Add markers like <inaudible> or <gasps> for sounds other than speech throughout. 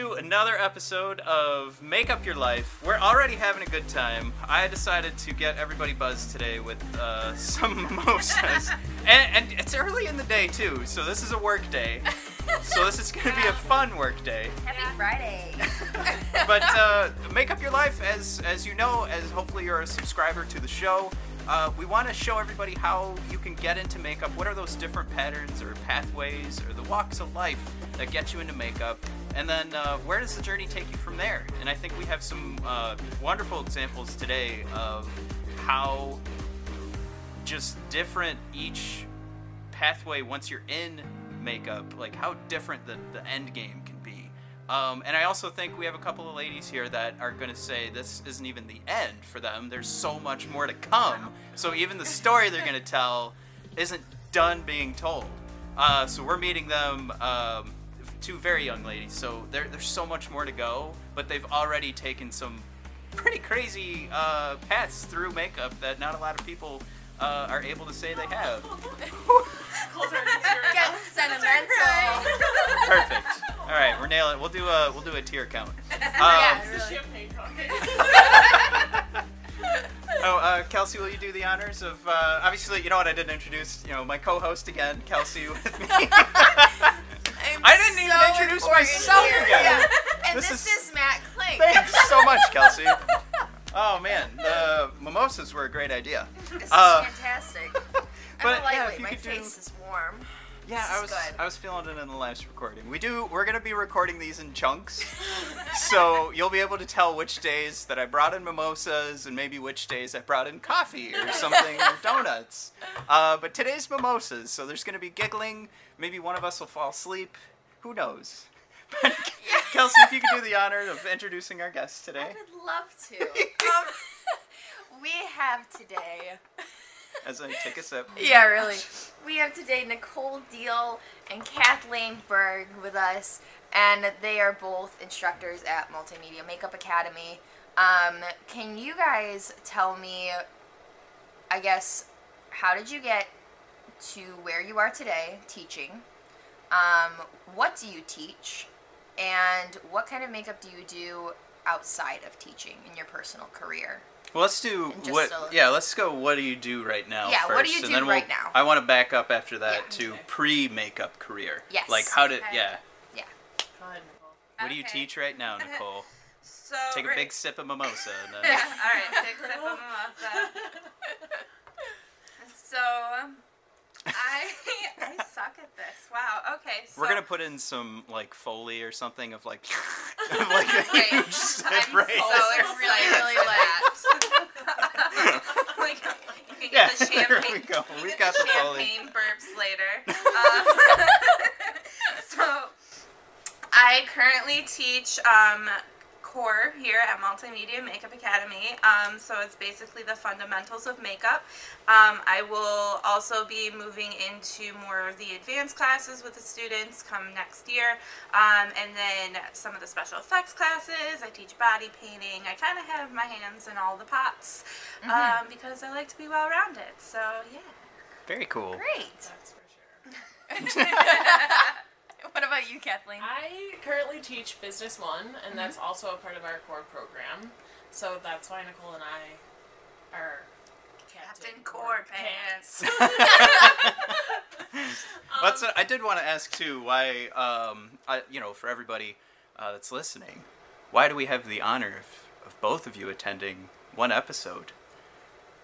to another episode of Make Up Your Life. We're already having a good time. I decided to get everybody buzzed today with uh, <laughs> some mimosas, and, and it's early in the day too. So this is a work day. So this is going to be a fun work day. Happy Friday. <laughs> but uh, make up your life as as you know as hopefully you're a subscriber to the show uh, we want to show everybody how you can get into makeup what are those different patterns or pathways or the walks of life that get you into makeup and then uh, where does the journey take you from there and i think we have some uh, wonderful examples today of how just different each pathway once you're in makeup like how different the, the end game can be um, and I also think we have a couple of ladies here that are going to say this isn't even the end for them. There's so much more to come. So even the story they're going to tell isn't done being told. Uh, so we're meeting them, um, two very young ladies. So there, there's so much more to go, but they've already taken some pretty crazy uh, paths through makeup that not a lot of people uh, are able to say they have. <laughs> Getting sentimental. Perfect. All right, we're nailing. it. We'll do a we'll do a tier count. <laughs> Um, Yeah, It's the champagne talking. <laughs> Oh, uh, Kelsey, will you do the honors of? Uh, obviously, you know what? I didn't introduce. You know, my co-host again, Kelsey, with me. I didn't even introduce myself here. again. Yeah. And This this, is- is, Matt Klink. Thanks so much, Kelsey. <laughs> Oh man, the mimosas were a great idea. This is Uh, fantastic. but, <laughs> I'm a yeah, if you My could do- face is warm. Yeah, This I was good. I was feeling it in the last recording. We do we're gonna be recording these in chunks, <laughs> so you'll be able to tell which days that I brought in mimosas and maybe which days I brought in coffee or something or donuts. Uh, but today's mimosas, so there's gonna be giggling. Maybe one of us will fall asleep. Who knows? <laughs> But Kelsey, if you could do the honor of introducing our guest today. I would love to. <laughs> Um, <laughs> we have today. As I take a sip. Yeah, really. We have today Nicole Deal and Kathleen Berg with us, and they are both instructors at Multimedia Makeup Academy. Um, can you guys tell me, I guess, how did you get to where you are today teaching? Um, what do you teach? And what kind of makeup do you do outside of teaching in your personal career? Well, let's do what? a- yeah, let's go. What do you do right now? Yeah, what do first, you and do then we'll- right now? I want to back up after that Yeah. to Okay. pre-makeup career. Yes. Like how did? Okay. Yeah. Yeah. Go ahead, Nicole. What do you teach right now, <laughs> Nicole? So Take a right- big sip of mimosa. And then, Yeah. <laughs> All right. Big sip of mimosa. So I I suck at this. Wow. Okay. So We're gonna put in some like foley or something of like, <laughs> <laughs> of like a huge sip I'm right so there. excited really for <laughs> like- that. like you can Yeah, get the there champagne. we go. We've got the foley. champagne burps later. Um, so I currently teach um, core here at Multimedia Makeup Academy. Um, so it's basically the fundamentals of makeup. Um, I will also be moving into more of the advanced classes with the students come next year. Um, and then some of the special effects classes. I teach body painting. I kind of have my hands in all the pots um, because I like to be well rounded. So, yeah. Very cool. Great. That's for sure. <laughs> <laughs> <laughs> what about you, Kathleen? I currently teach Business One, and that's also a part of our core program. So that's why Nicole and I are Captain, Captain Core Pants. That's. <laughs> I did want to ask too. Why? Um. I. You know, for everybody uh, that's listening, why do we have the honor of, of both of you attending one episode?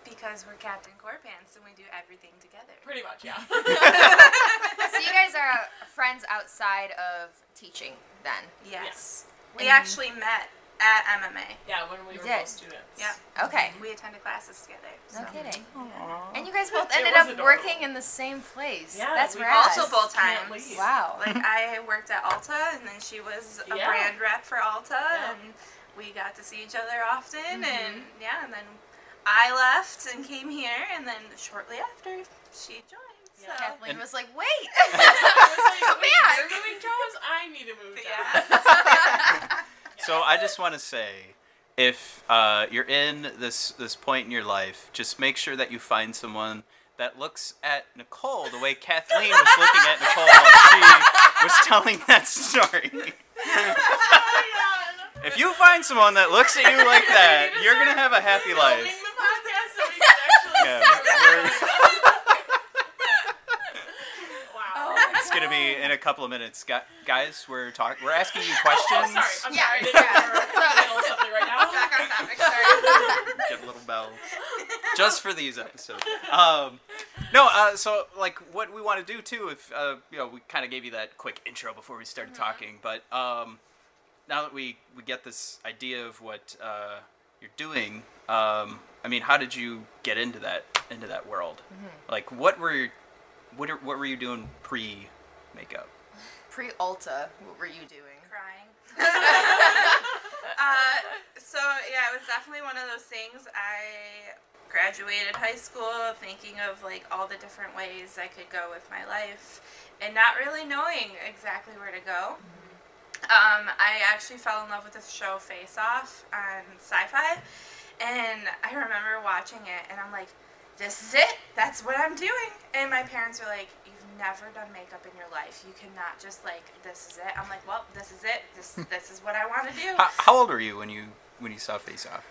Because we're Captain Core Pants and we do everything together. Pretty much, yeah. <laughs> <laughs> so you guys are friends outside of teaching, then? Yes. We And- actually met at MMA. yeah, when we You were did? both students. Yeah. Okay. We attended classes together. No so. kidding. And you guys both <laughs> ended up adorable. working in the same place. Yeah, That's we rad. Also both times. Wow. Like I worked at Ulta and then she was a Yeah. brand rep for Ulta Yeah. and we got to see each other often Mm-hmm. and yeah, and then I left and came here and then shortly after she joined. So Kathleen And- was like, wait. <laughs> I was like, Come wait, back. you're moving jobs? I need to move Yeah. <laughs> <laughs> So I just want to say, if uh, you're in this this point in your life, just make sure that you find someone that looks at Nicole the way Kathleen was looking at Nicole while she was telling that story. if you find someone that looks at you like that, you're gonna have a happy life. Filming the podcast so we can actually Yeah, see we're- <laughs> Wow. It's gonna be in a couple of minutes, Gu- guys. We're talking. We're asking you Oh, questions. sorry. I'm Yeah, sorry. Yeah. know we were in the middle of something right now. Back on topic. Sorry. <laughs> Get a little bell just for these episodes. Um, no, uh, so like what we want to do too, if uh, you know, we kind of gave you that quick intro before we started talking, but um, now that we we get this idea of what uh, you're doing, um, I mean, how did you get into that into that world? Like, what were what are, what were you doing pre makeup? Pre Ulta, what were you doing? Crying. <laughs> <laughs> uh, so yeah, it was definitely one of those things. I graduated high school thinking of like all the different ways I could go with my life, and not really knowing exactly where to go. Um, I actually fell in love with the show Face Off on Syfy, and I remember watching it, and I'm like, "This is it. That's what I'm doing." And my parents were like, "You've never done makeup in your life. You cannot just like this is it." I'm like, "Well, this is it. This <laughs> this is what I want to do." How, how old were you when you when you saw Face Off?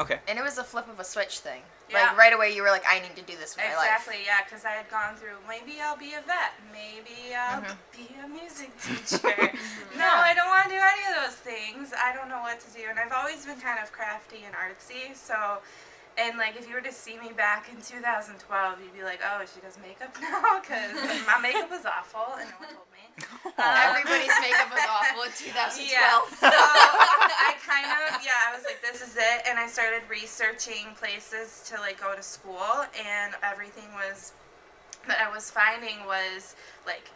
Like 18. Okay. And it was a flip of a switch thing. Yeah. Like right away, you were like, I need to do this with my life. Exactly, yeah, because I had gone through maybe I'll be a vet, maybe I'll Mhm. be a music <laughs> teacher. no, I don't want to do any of those things. I don't know what to do, and I've always been kind of crafty and artsy. So, and like if you were to see me back in 2012, you'd be like, oh, she does makeup <laughs> now, because my makeup was awful, and no one told Uh, me. Everybody's makeup was awful in 2012. Yeah. So <laughs> I kind of yeah, I was like, this is it, and I started researching places to like go to school, and everything was that I was finding was like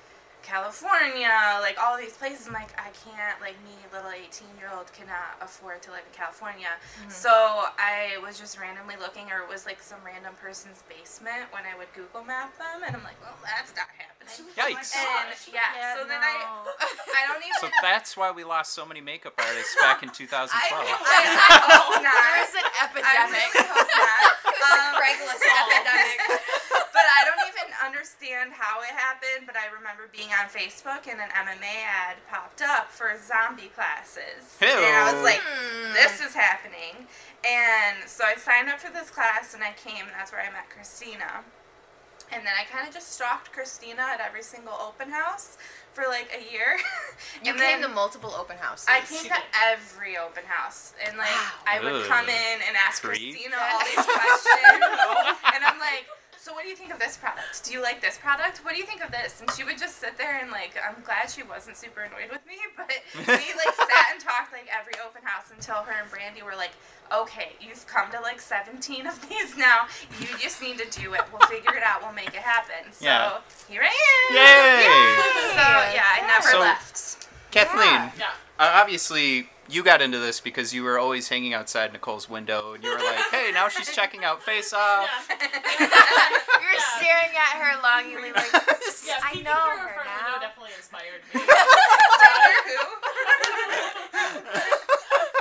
California, like all these places. I'm like, I can't, like me, little 18 year old, cannot afford to live in California. So I was just randomly looking, or it was like some random person's basement when I would Google map them, and I'm like, well, that's not happening. <laughs> Yikes. And yeah, so then I, <laughs> I don't even. So that's why we lost so many makeup artists back in 2012. <laughs> I, I, I hope not. There is an I epidemic. really hope not. Um, Craigslist epidemic. but I don't even understand how it happened. But I remember being on Facebook and an MMA ad popped up for zombie classes, and I was like, Hmm. "This is happening." And so I signed up for this class, and I came, and that's where I met Christina. And then I kind of just stalked Christina at every single open house for like a year. <laughs> You and came to multiple open houses. I came She to every open house, and like Wow. I would come in and ask Creep. Christina all these questions, <laughs> and I'm like, "So what do you think of this product? Do you like this product? What do you think of this?" And she would just sit there and like, I'm glad she wasn't super annoyed with me, <laughs> but we like <laughs> sat and talked like every open house until her and Brandy were like, "Okay, you've come to like 17 of these now. You just need to do it. We'll figure it out. We'll make it happen." So Yeah. here I am. Yay! So yeah, I never So- left. Kathleen, Yeah. uh, obviously you got into this because you were always hanging outside Nicole's window and you were like, <laughs> hey, now she's checking out Face Off. Yeah. <laughs> <laughs> You're Yeah. staring at her longingly, like, Yeah, I know through her front now. window definitely inspired me. Doctor Who?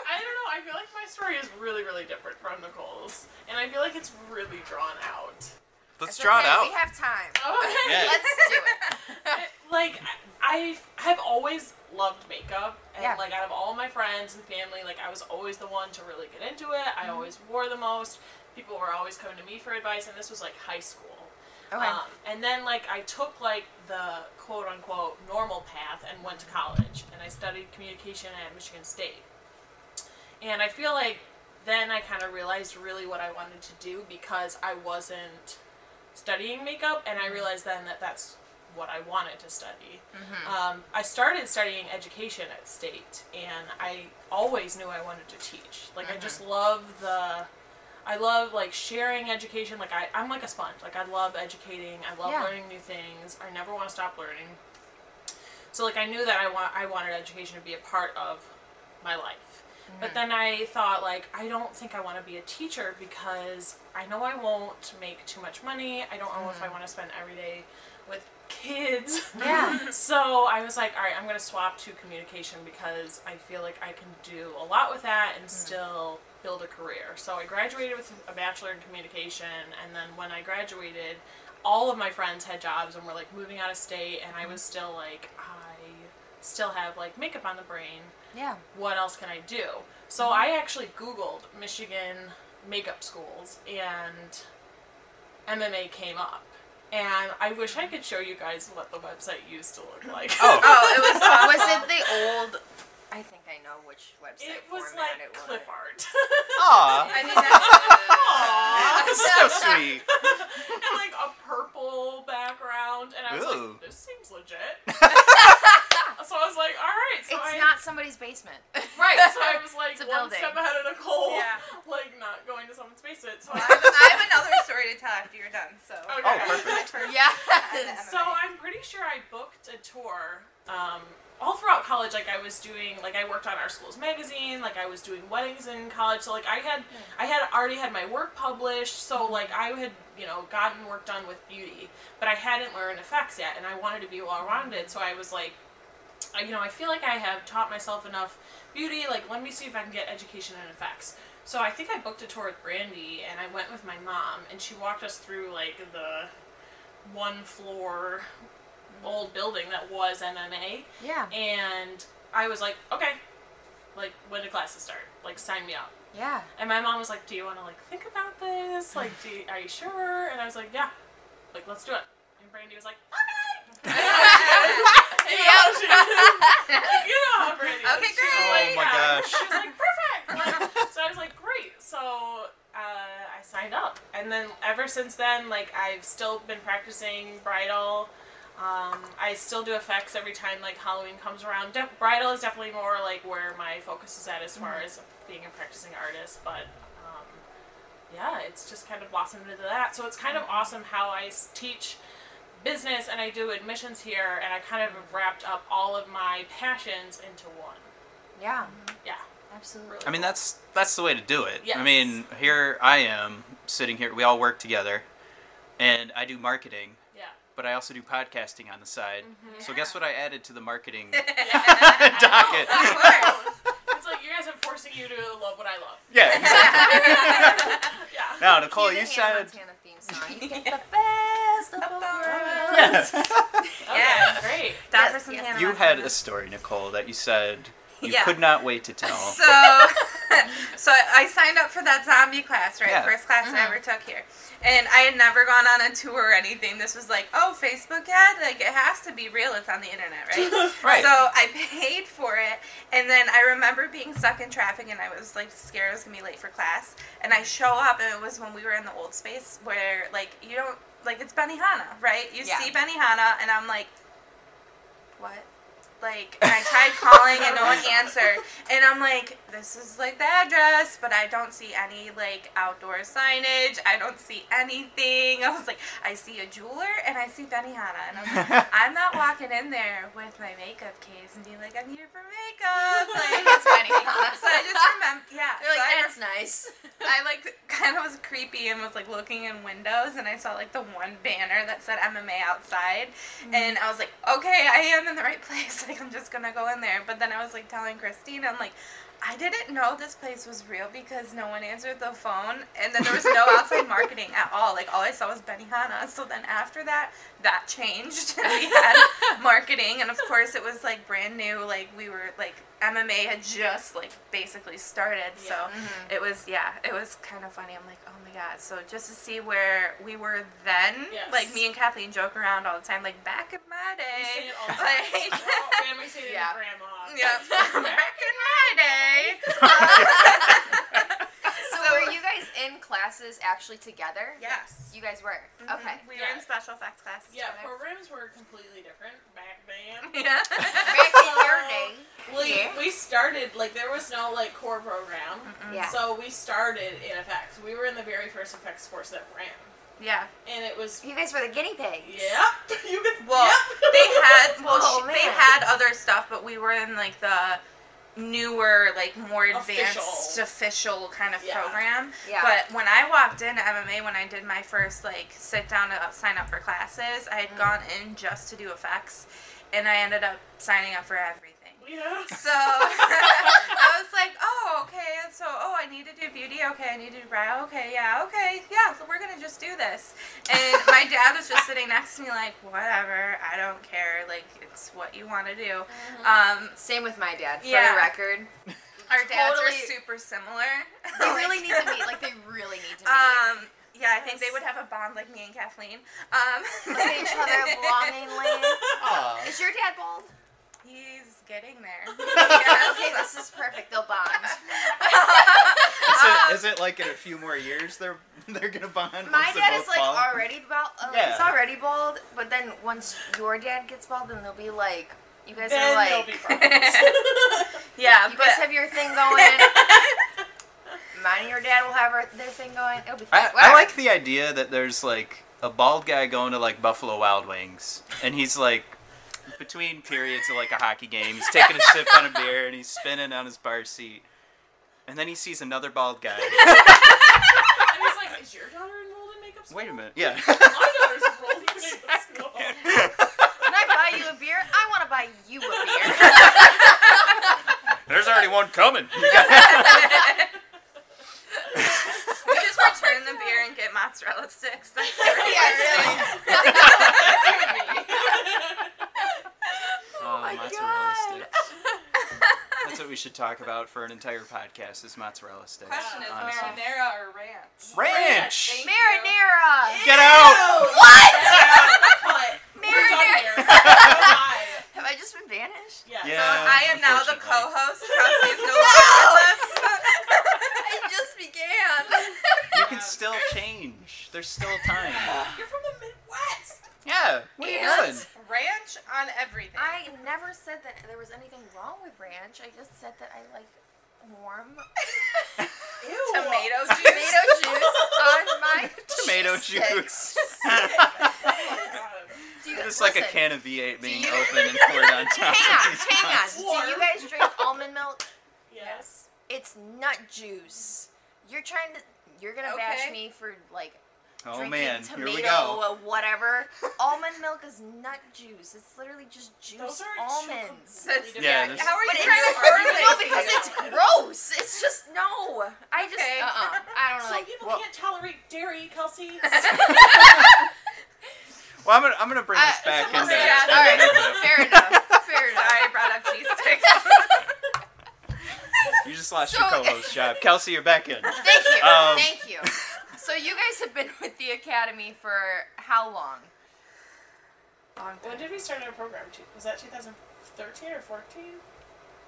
I don't know. I feel like my story is really, really different from Nicole's, and I feel like it's really drawn out. Let's It's draw it out. We have time. <laughs> Okay. Yeah. Let's do it. <laughs> Like I have always loved makeup, and Yeah. like out of all my friends and family, like I was always the one to really get into it. Mm-hmm. I always wore the most. People were always coming to me for advice, and this was like high school. Okay. Um, and then like I took like the quote unquote normal path and went to college, and I studied communication at Michigan State. And I feel like then I kind of realized really what I wanted to do because I wasn't studying makeup, and I realized then that that's what I wanted to study. Um, I started studying education at State, and I always knew I wanted to teach. Like I just love the, I love like sharing education. Like I, I'm like a sponge. Like I love educating. I love Yeah. learning new things. I never want to stop learning. So like I knew that I want I wanted education to be a part of my life. But then I thought like I don't think I want to be a teacher because I know I won't make too much money. I don't know if I mm-hmm. want to spend every day with kids. Yeah. <laughs> so I was like, all right, I'm gonna swap to communication because I feel like I can do a lot with that and mm. still build a career. So I graduated with a bachelor in communication, and then when I graduated, all of my friends had jobs and were like moving out of state, and I mm. was still like, I still have like makeup on the brain. Yeah. What else can I do? So mm-hmm. I actually Googled Michigan makeup schools, and MMA came up. And I wish I could show you guys what the website used to look like. <laughs> Oh. Oh, it was awesome. Was it the old? I think I know which website It was format like it was. clip art. Aw. I mean, that's Aw. That's so <laughs> sweet. and like a purple background, and I was Ooh. like, "This seems legit." <laughs> so I was like, "All right." So it's I, not somebody's basement. right. So I was <laughs> like It's a one building. step ahead of Nicole, Yeah. <laughs> like not going to someone's basement. So I I, have, I have another story to tell after you're done. So. Okay. Oh, perfect. <laughs> yeah. so I'm pretty sure I booked a tour. Um, all throughout college, like I was doing, like I worked on our school's magazine, like I was doing weddings in college. So like I had, I had already had my work published. So like I had, you know, gotten work done with beauty, but I hadn't learned effects yet, and I wanted to be well rounded. So I was like, I, you know, I feel like I have taught myself enough beauty. Like let me see if I can get education in effects. So I think I booked a tour with Brandy, and I went with my mom, and she walked us through like the one floor old building that was MMA. Yeah. And I was like, okay, like when do classes start? Like sign me up. Yeah. And my mom was like, do you want to like think about this? Like, do you, are you sure? And I was like, yeah, like let's do it. And Brandy was like, okay. <laughs> you <laughs> know, she, you know how is. Okay, great. like, Oh my yeah. gosh. She was like, perfect. Like, so I was like, great. So uh, I signed up, and then ever since then, like I've still been practicing bridal. Um, I still do effects every time like Halloween comes around. De- bridal is definitely more like where my focus is at as far as being a practicing artist, but um, yeah, it's just kind of blossomed into that. So it's kind of awesome how I teach business and I do admissions here, and I kind of have wrapped up all of my passions into one. Yeah. Yeah, Absolutely. really. I mean, that's that's the way to do it. Yes. I mean, here I am sitting here. We all work together, and I do marketing, yeah. but I also do podcasting on the side. Mm-hmm. So guess what I added to the marketing <laughs> <laughs> docket? Of course. it's like you guys are forcing you to love what I love. Yeah. Exactly. <laughs> Yeah. Now, Nicole, you the said. Montana theme song. You get the best of both worlds. Yeah. <laughs> Okay, Yes. great. That Yes, was yes. Hannah You had a story, Nicole, that you said you Yeah. could not wait to tell. <laughs> So, so I signed up for that zombie class, right? Yeah. First class Mhm. I ever took here, and I had never gone on a tour or anything. This was like, oh, Facebook ad, like it has to be real. It's on the internet, right? <laughs> Right. So I paid for it, and then I remember being stuck in traffic, and I was like scared I was gonna be late for class. And I show up, and it was when we were in the old space where like you don't like it's Benihana, right? You Yeah. see Benihana, and I'm like, what? Like, I tried calling and no one answered. And I'm like, this is like the address, but I don't see any like outdoor signage. I don't see anything. I was like, I see a jeweler and I see Benihana. And I was like, <laughs> I'm not walking in there with my makeup case and being like, I'm here for makeup. <laughs> Like, It's Benihana. <laughs> So I just remember, yeah. You're so like, I that's nice. I like kind of was creepy and was like looking in windows and I saw like the one banner that said MMA outside mm-hmm. and I was like, okay, I am in the right place. Like I'm just gonna go in there. But then I was like telling Christine, I'm like, I didn't know this place was real because no one answered the phone and then there was no outside marketing at all. Like all I saw was Benihana. So then after that, that changed <laughs> we had marketing and of course it was like brand new. Like we were like MMA had just like basically started. So Mm-hmm. it was yeah, it was kind of funny. I'm like, oh my god. So just to see where we were then, Yes. like me and Kathleen joke around all the time, like back in my day. it <laughs> Like- time. Oh, man, we say it <laughs> Yeah. grandma. yeah, <laughs> back in my day. So were <laughs> you guys in classes actually together? Yes. You guys were. Mhm. Okay. We were in special effects classes Yeah, together. programs were completely different back then. <laughs> Yeah. Back in your day. We, Yeah. we started like there was no like core program, Yeah. so we started in effects. We were in the very first effects course that ran, yeah. and it was You guys were the guinea pigs. yep. <laughs> You could Well, yep. they had well, Oh, sh- they had other stuff, but we were in like the newer, like more advanced Official. official, kind of Yeah. program. Yeah. But when I walked into MMA, when I did my first like sit down to sign up for classes, I had Mm. gone in just to do effects, and I ended up signing up for everything. Yeah. So <laughs> I was like, oh, okay. So, oh, I need to do beauty. Okay, I need to do brow. Okay, yeah, okay, yeah. So we're gonna just do this. And my dad was just sitting next to me, like, whatever. I don't care. Like, it's what you want to do. Um, Same with my dad. For Yeah. the record, our dads Totally. are super similar. they <laughs> really need to meet. Like they really need to meet. Um, yeah, I think they would have a bond like me and Kathleen. Um, Look at each other <laughs> longingly. Aw. Is your dad bald? He's getting there. <laughs> Okay, yes. this is perfect. They'll bond. Is it, is it like in a few more years they're <laughs> they're gonna bond? My once dad is like bald? already bald. Uh, Yeah. He's already bald, but then once your dad gets bald, then they'll be like, you guys Then are like, be <laughs> <laughs> yeah, you but guys have your thing going. Mine and your dad will have our, their thing going. It'll be fine. I, I like the idea that there's like a bald guy going to like Buffalo Wild Wings, and he's like between periods of like a hockey game, he's taking a sip on a beer and he's spinning on his bar seat, and then he sees another bald guy. and he's like, "Is your daughter enrolled school?" Wait a minute, yeah. My daughter's enrolled in makeup school. Can I buy you a beer? I want to buy you a beer. <laughs> There's already one coming. <laughs> we just return the beer and get mozzarella sticks. That's the yeah, really. <laughs> Oh, oh my mozzarella God. sticks. That's what we should talk about for an entire podcast: is mozzarella sticks. Question is honestly. marinara or ranch? Ranch. Thank Marinara. Get out! What? What? We're done Marinara. Have I just been banished? Yes. Yeah. So I am now the co-host. Kelsey's <laughs> no longer with us. I just began. You can still change. There's still time. You're from the Midwest. Yeah. What are you doing? Ranch on everything. I never said that there was anything wrong with ranch. I just said that I like warm <laughs> Ew. Tomato juice. tomato juice on my <laughs> Tomato cheese juice. sticks. <laughs> Do you, It's like a can of V8 being you- open and poured on top. Hang on, these hang on. pots. Do you guys drink almond milk? Yes. It's nut juice. You're trying to. You're gonna bash me for like Oh drinking man, tomato here we go. whatever. <laughs> almond milk is nut juice. It's literally just juice Those are almonds. That's, Yeah, yeah. there's- How are you But trying to it's argue no, this because it's gross. It's just no. I just Okay. uh uh I don't know. Some Like people well, can't tolerate dairy, Kelsey. <laughs> Well, I'm gonna I'm gonna bring Uh, this back someone into say yeah, that. all right, <laughs> fair enough. Fair enough. Sorry, I brought up cheese sticks. You just lost So- your co-host job, Kelsey. You're back in. Thank you. Um, Thank you. So you guys have been <laughs> with the academy for how long? Long when did we start our program? Was that 2013 or 14?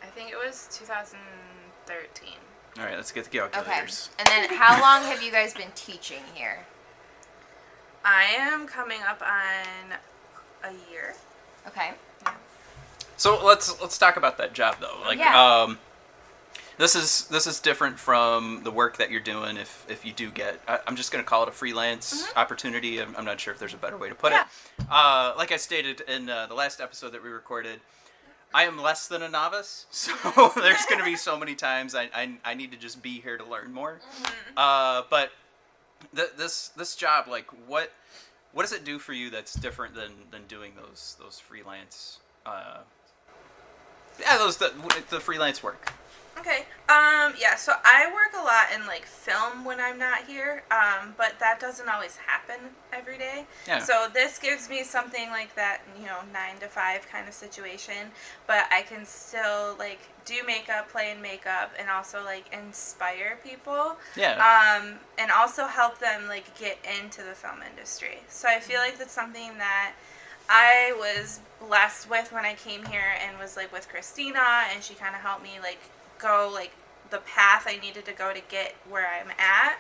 I think it was 2013. All right, let's get the Okay. And then how <laughs> long have you guys been teaching here? I am coming up on a year. Okay. So let's let's talk about that job though. Like, Yeah. um, this is this is different from the work that you're doing. If if you do get, I, I'm just gonna call it a freelance opportunity. I'm, I'm not sure if there's a better way to put Yeah. it. Uh, like I stated in uh, the last episode that we recorded, I am less than a novice, <laughs> so <laughs> there's gonna be so many times I, I I need to just be here to learn more. Uh, but th- this this job, like, what what does it do for you that's different than than doing those those freelance? Uh, yeah, those the, the freelance work. Okay. Um. Yeah. So I work a lot in like film when I'm not here. Um. But that doesn't always happen every day. Yeah. So this gives me something like that, you know, nine to five kind of situation. But I can still like do makeup, play in makeup, and also like inspire people. yeah. um, and also help them like get into the film industry. So I feel like that's something that I was blessed with when I came here and was like with Christina, and she kind of helped me like go like the path I needed to go to get where I'm at.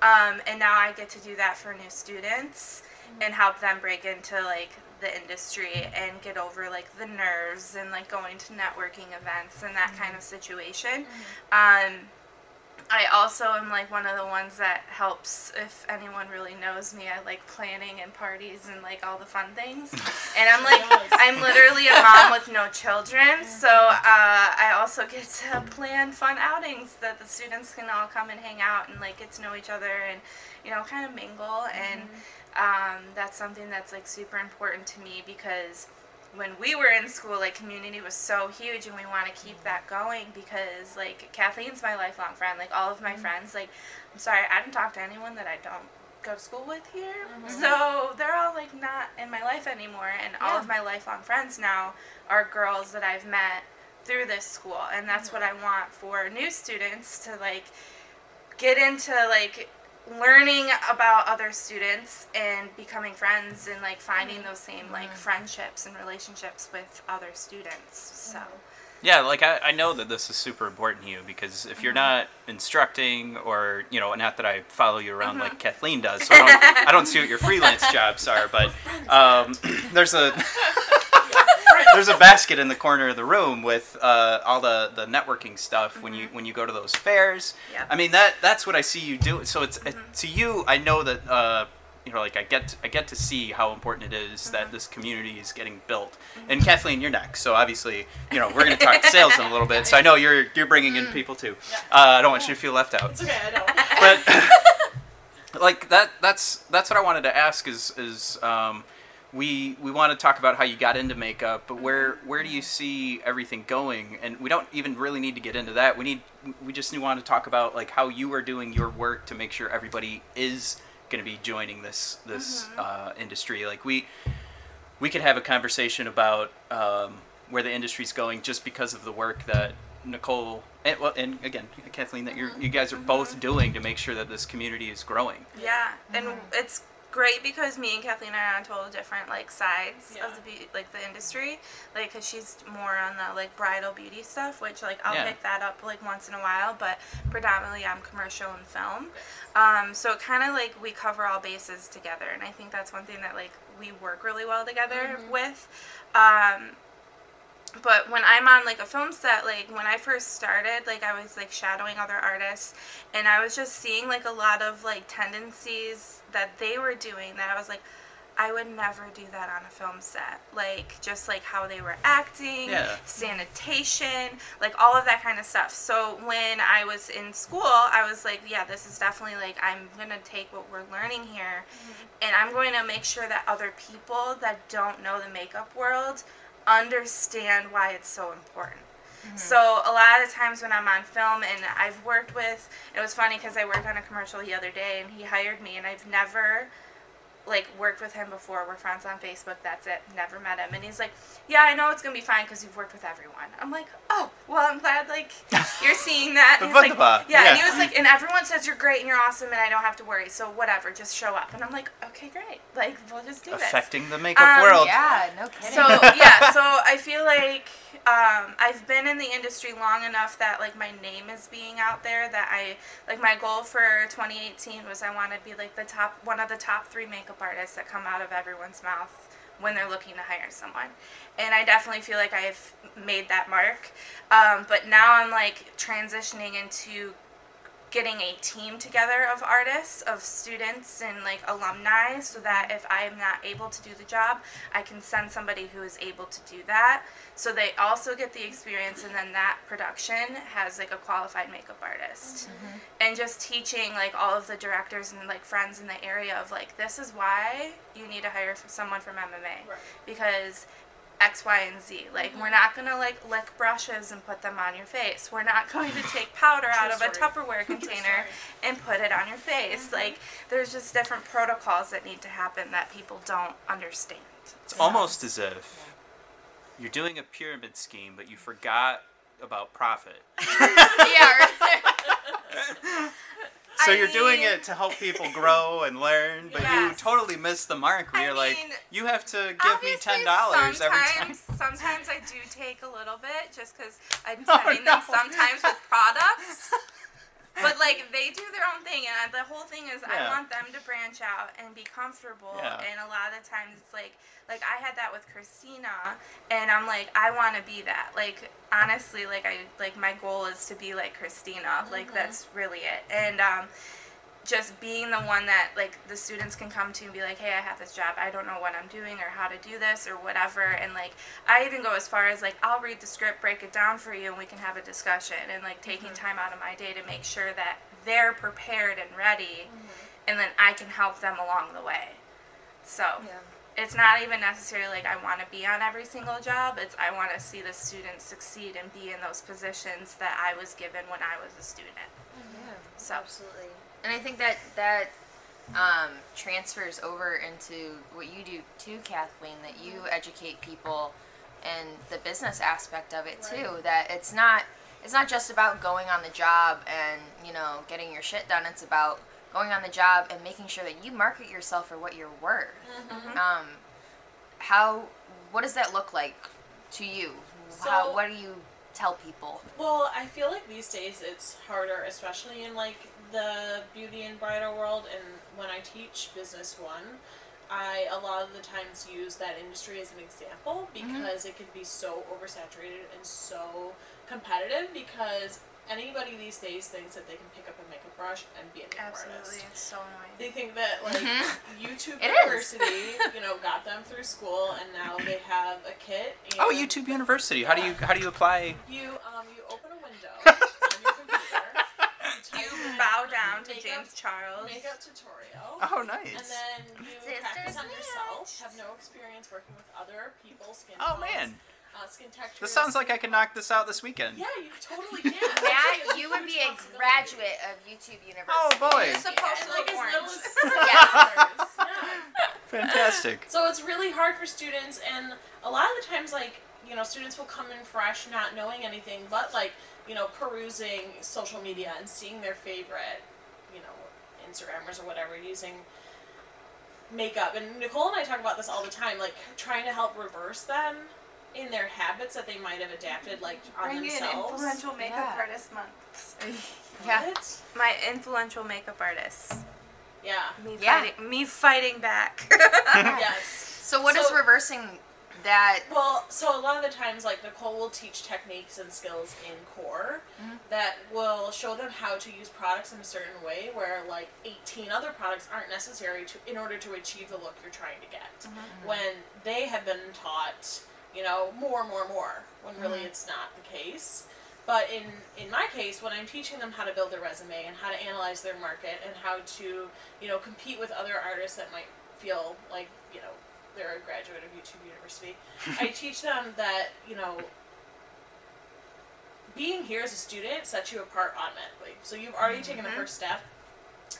Um, and now I get to do that for new students and help them break into like the industry and get over like the nerves and like going to networking events and that kind of situation. Um, I also am like one of the ones that helps if anyone really knows me. I like planning and parties and like all the fun things. And I'm like, <laughs> I'm literally a mom with no children, so uh, I also get to plan fun outings that the students can all come and hang out and like get to know each other and you know kind of mingle. And um, that's something that's like super important to me because when we were in school, like community was so huge, and we want to keep that going because like Kathleen's my lifelong friend. Like all of my mm-hmm. friends, like I'm sorry, I don't talk to anyone that I don't go to school with here. Mm-hmm. So they're all like not in my life anymore, and all of my lifelong friends now are girls that I've met through this school, and that's mm-hmm. what I want for new students to like get into like learning about other students and becoming friends and like finding those same mm-hmm. like friendships and relationships with other students. So. Mm-hmm. Yeah, like I, I know that this is super important to you because if you're mm-hmm. not instructing or you know, not that I follow you around like Kathleen does, so I don't I don't see what your freelance <laughs> jobs are, but um, <clears throat> there's a <laughs> there's a <laughs> basket in the corner of the room with uh, all the, the networking stuff when you when you go to those fairs. Yeah. I mean that that's what I see you do. So it's it, to you, I know that uh, you know like I get I get to see how important it is that this community is getting built. And Kathleen, you're next, so obviously you know we're going to talk <laughs> sales in a little bit. So I know you're you're bringing in people too. Uh, I don't want you to feel left out It's okay, I know. but <laughs> like that that's that's what I wanted to ask is is um, we we want to talk about how you got into makeup, but where where do you see everything going? And we don't even really need to get into that. We need we just want to talk about like how you are doing your work to make sure everybody is going to be joining this this uh, industry. Like we we could have a conversation about um, where the industry's going just because of the work that Nicole and well and again Kathleen that you're, you guys are both doing to make sure that this community is growing. yeah, and it's great because me and Kathleen are on total different like sides Yeah. of the be- like the industry. Like, cause she's more on the like bridal beauty stuff, which like I'll Yeah. pick that up like once in a while, but predominantly I'm commercial and film. Um, so it kind of like we cover all bases together, and I think that's one thing that like we work really well together with. Um, but when I'm on like a film set, like when I first started, like I was like shadowing other artists, and I was just seeing like a lot of like tendencies that they were doing that I was like, I would never do that on a film set. Like just like how they were acting, Yeah. sanitation, like all of that kind of stuff. So when I was in school, I was like, yeah, this is definitely like I'm gonna take what we're learning here, mm-hmm. and I'm going to make sure that other people that don't know the makeup world understand why it's so important. Mm-hmm. So a lot of times when I'm on film and I've worked with, it was funny because I worked on a commercial the other day and he hired me and I've never like worked with him before. We're friends on Facebook. That's it. Never met him. And he's like, "Yeah, I know it's gonna be fine because you've worked with everyone." I'm like, "Oh, well, I'm glad like <laughs> you're seeing that." And he's like, Wunderbar. yeah, and he was like, "And everyone says you're great and you're awesome and I don't have to worry. So whatever, just show up." And I'm like, "Okay, great. Like we'll just do this." Affecting the makeup Um, world. Yeah, no kidding. So yeah, <laughs> so I feel like um, I've been in the industry long enough that like my name is being out there. That I like my goal for 2018 was I want to be like the top one of the top three makeup artists that come out of everyone's mouth when they're looking to hire someone. And I definitely feel like I've made that mark. Um, but now I'm like transitioning into getting a team together of artists, of students and like alumni so that if I am not able to do the job, I can send somebody who is able to do that. So they also get the experience and then that production has like a qualified makeup artist. Mm-hmm. And just teaching like all of the directors and like friends in the area of like this is why you need to hire someone from MMA Right. because X, Y, and Z. Like we're not gonna like lick brushes and put them on your face. We're not <laughs> going to take powder out of a. Tupperware <laughs> container and put it on your face. Like there's just different protocols that need to happen that people don't understand. It's almost as if you're doing a pyramid scheme, but you forgot about profit. <laughs> yeah, right. So I you're doing it to help people grow and learn, but you totally miss the mark. Where I you're like, you have to give me ten dollars every time. sometimes- I do take a little bit just because I'm <laughs> Oh, no. them sometimes with products. <laughs> But like they do their own thing, and the whole thing is Yeah. I want them to branch out and be comfortable. Yeah. And a lot of times it's like, like I had that with Christina, and I'm like, I want to be that. Like honestly, like I like my goal is to be like Christina. Like that's really it. And um, just being the one that like the students can come to and be like, hey, I have this job. I don't know what I'm doing or how to do this or whatever. And like I even go as far as like I'll read the script, break it down for you, and we can have a discussion. And like taking mm-hmm. time out of my day to make sure that they're prepared and ready, mm-hmm. and then I can help them along the way. So. Yeah. it's not even necessarily like I want to be on every single job. It's I want to see the students succeed and be in those positions that I was given when I was a student. Mm-hmm. Yeah, So- absolutely. And I think that that um, transfers over into what you do too, Kathleen. That you educate people and the business aspect of it too. Right. That it's not it's not just about going on the job and you know getting your shit done. It's about going on the job and making sure that you market yourself for what you're worth. Um, how what does that look like to you? how, So- what do you tell people? Well, I feel like these days it's harder, especially in like the beauty and bridal world. And when I teach business one, I a lot of the times use that industry as an example because it can be so oversaturated and so competitive. Because anybody these days thinks that they can pick up a makeup brush and be a makeup Absolutely, artist. it's so annoying. They think that like Mhm. YouTube It is. University, you know, got them through school, and now they have a kit. And Oh, YouTube University. How do you how do you apply? You um you open a window <laughs> on your computer. You type in bow down to James Charles. Makeup tutorial. Oh, nice. And then you Sisters practice on yourself. Have no experience working with other people's skin Oh tones, man, uh, skin textures. this sounds like I could knock this out this weekend. Yeah, you totally <laughs> can. Matt, you would be a graduate of YouTube University. Oh boy, You're supposed And to like look as orange. <laughs> Yes. Yeah. fantastic. So it's really hard for students, and a lot of the times, like, you know, students will come in fresh, not knowing anything, but like, you know, perusing social media and seeing their favorite, you know, Instagrammers or whatever using makeup. And Nicole and I talk about this all the time, like, trying to help reverse them in their habits that they might have adapted, mm-hmm. like, on Bring in themselves. influential makeup Yeah. artist month. <laughs> Yeah. What? My influential makeup artist. Yeah. Me Yeah. fighting. Me fighting back. <laughs> yes. <laughs> So what is So- reversing that? Well, so a lot of the times, like Nicole will teach techniques and skills in core mm-hmm. that will show them how to use products in a certain way, where like 18 other products aren't necessary to in order to achieve the look you're trying to get. Mm-hmm, mm-hmm. When they have been taught, you know, more, more, more. When really it's not the case. But in in my case, when I'm teaching them how to build their resume and how to analyze their market and how to, you know, compete with other artists that might feel like, you know, they're a graduate of YouTube University, I <laughs> teach them that, you know, being here as a student sets you apart automatically. So you've already taken the mm-hmm. first step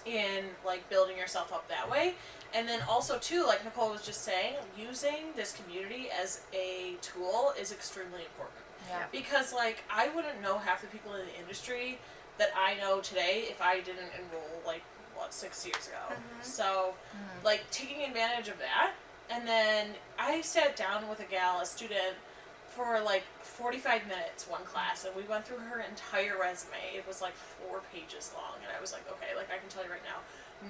in like building yourself up that way. And then also too, like Nicole was just saying, using this community as a tool is extremely important. Yeah. Because like I wouldn't know half the people in the industry that I know today if I didn't enroll like what six years ago. Mm-hmm. So mm-hmm. like taking advantage of that, and then I sat down with a gal, a student, for like forty five minutes one class, and we went through her entire resume. It was like four pages long, and I was like, okay, like I can tell you right now,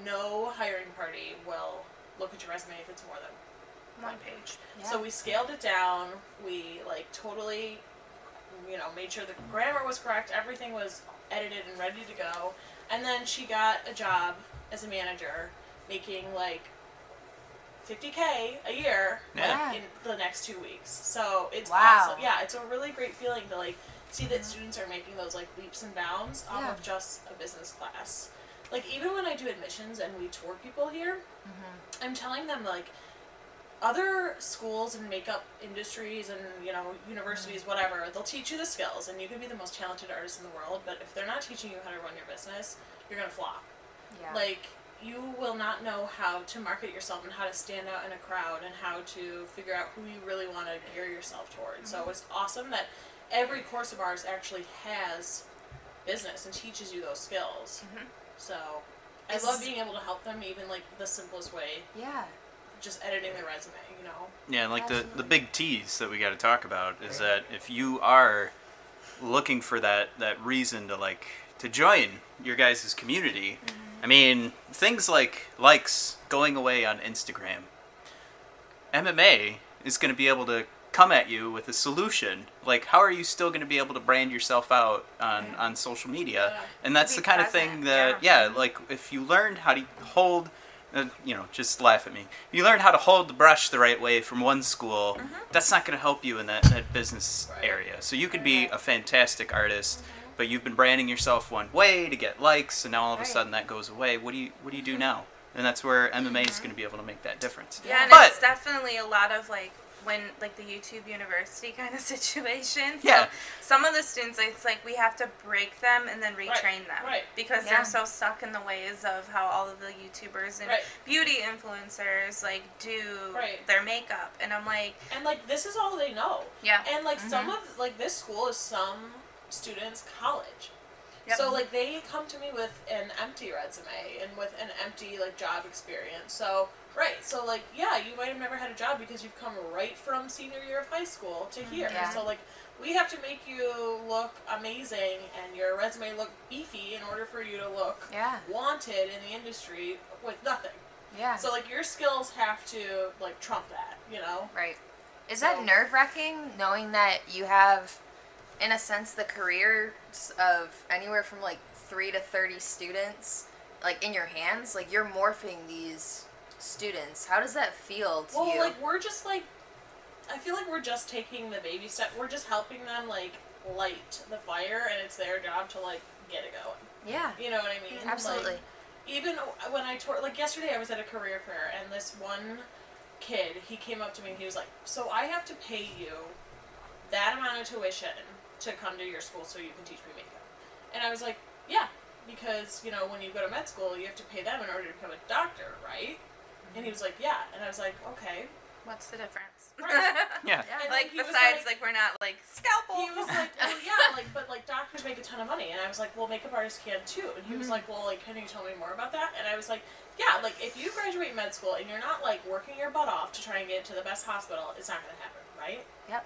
no hiring party will look at your resume if it's more than one page. So we scaled it down. We like totally, you know, made sure the grammar was correct. Everything was edited and ready to go. And then she got a job as a manager, making like 50k a year Yeah. like, in the next two weeks. So it's Wow. awesome. Yeah, it's a really great feeling to like see that mm-hmm. students are making those like leaps and bounds off Yeah. of just a business class. Like even when I do admissions and we tour people here, mm-hmm. I'm telling them like other schools and makeup industries and you know universities mm-hmm. whatever they'll teach you the skills and you can be the most talented artist in the world but if they're not teaching you how to run your business you're gonna flop Yeah. like you will not know how to market yourself and how to stand out in a crowd and how to figure out who you really want to gear yourself towards. So mm-hmm. it's awesome that every course of ours actually has business and teaches you those skills. Mm-hmm. So I Is- love being able to help them even like the simplest way. Yeah. just editing their resume, you know. Yeah, and like the, the big tease that we got to talk about is that if you are looking for that, that reason to like to join your guys' community, mm-hmm. I mean things like likes going away on Instagram. MMA is going to be able to come at you with a solution. Like, how are you still going to be able to brand yourself out on, on social media? Yeah. And that's the kind of thing that, yeah. like if you learned how to hold, uh, you know, just laugh at me. If you learn how to hold the brush the right way from one school, that's not going to help you in that, that business Right. area. So you could be a fantastic artist. But you've been branding yourself one way to get likes, and now all of a Right. sudden that goes away. What do you What do you do now? and that's where MMA is going to be able to make that difference. Yeah, and But- it's definitely a lot of like when like the YouTube University <laughs> kind of situation. So Yeah. some of the students, it's like we have to break them and then retrain them, right. Because Yeah. they're so stuck in the ways of how all of the YouTubers and Right. beauty influencers like do Right. their makeup, and I'm like, And like this is all they know. yeah, And like Mm-hmm. some of like this school is some students' college. Yep. So like they come to me with an empty resume and with an empty like job experience. So right, so like yeah, you might have never had a job because you've come right from senior year of high school to mm-hmm. here. Yeah. So like we have to make you look amazing and your resume look beefy in order for you to look Yeah. wanted in the industry with nothing. Yeah. So like your skills have to like trump that, you know? Right. Is that So- nerve wracking knowing that you have, in a sense, the careers of anywhere from like three to 30 students, like in your hands? Like you're morphing these students. How does that feel to Well, you? like we're just like, I feel like we're just taking the baby step. We're just helping them like light the fire, and it's their job to like get it going. yeah. You know what I mean? Absolutely. Like, even when I toured, like yesterday, I was at a career fair, and this one kid, he came up to me and he was like, "So I have to pay you that amount of tuition to come to your school so you can teach me makeup?" And I was like, "Yeah, because you know when you go to med school, you have to pay them in order to become a doctor, right?" And he mm-hmm. was like, "Yeah," and I was like, "Okay." what's the difference? <laughs> Yeah. And like besides, like- like, we're not like scalpel. he was like, <laughs> well, yeah, like, but like doctors make a ton of money, and I was like, well, makeup artists can too, and he was mm-hmm. like, well, like, can you tell me more about that? And I was like, yeah, like if you graduate med school and you're not like working your butt off to try and get to the best hospital, it's not gonna happen, right? Yep.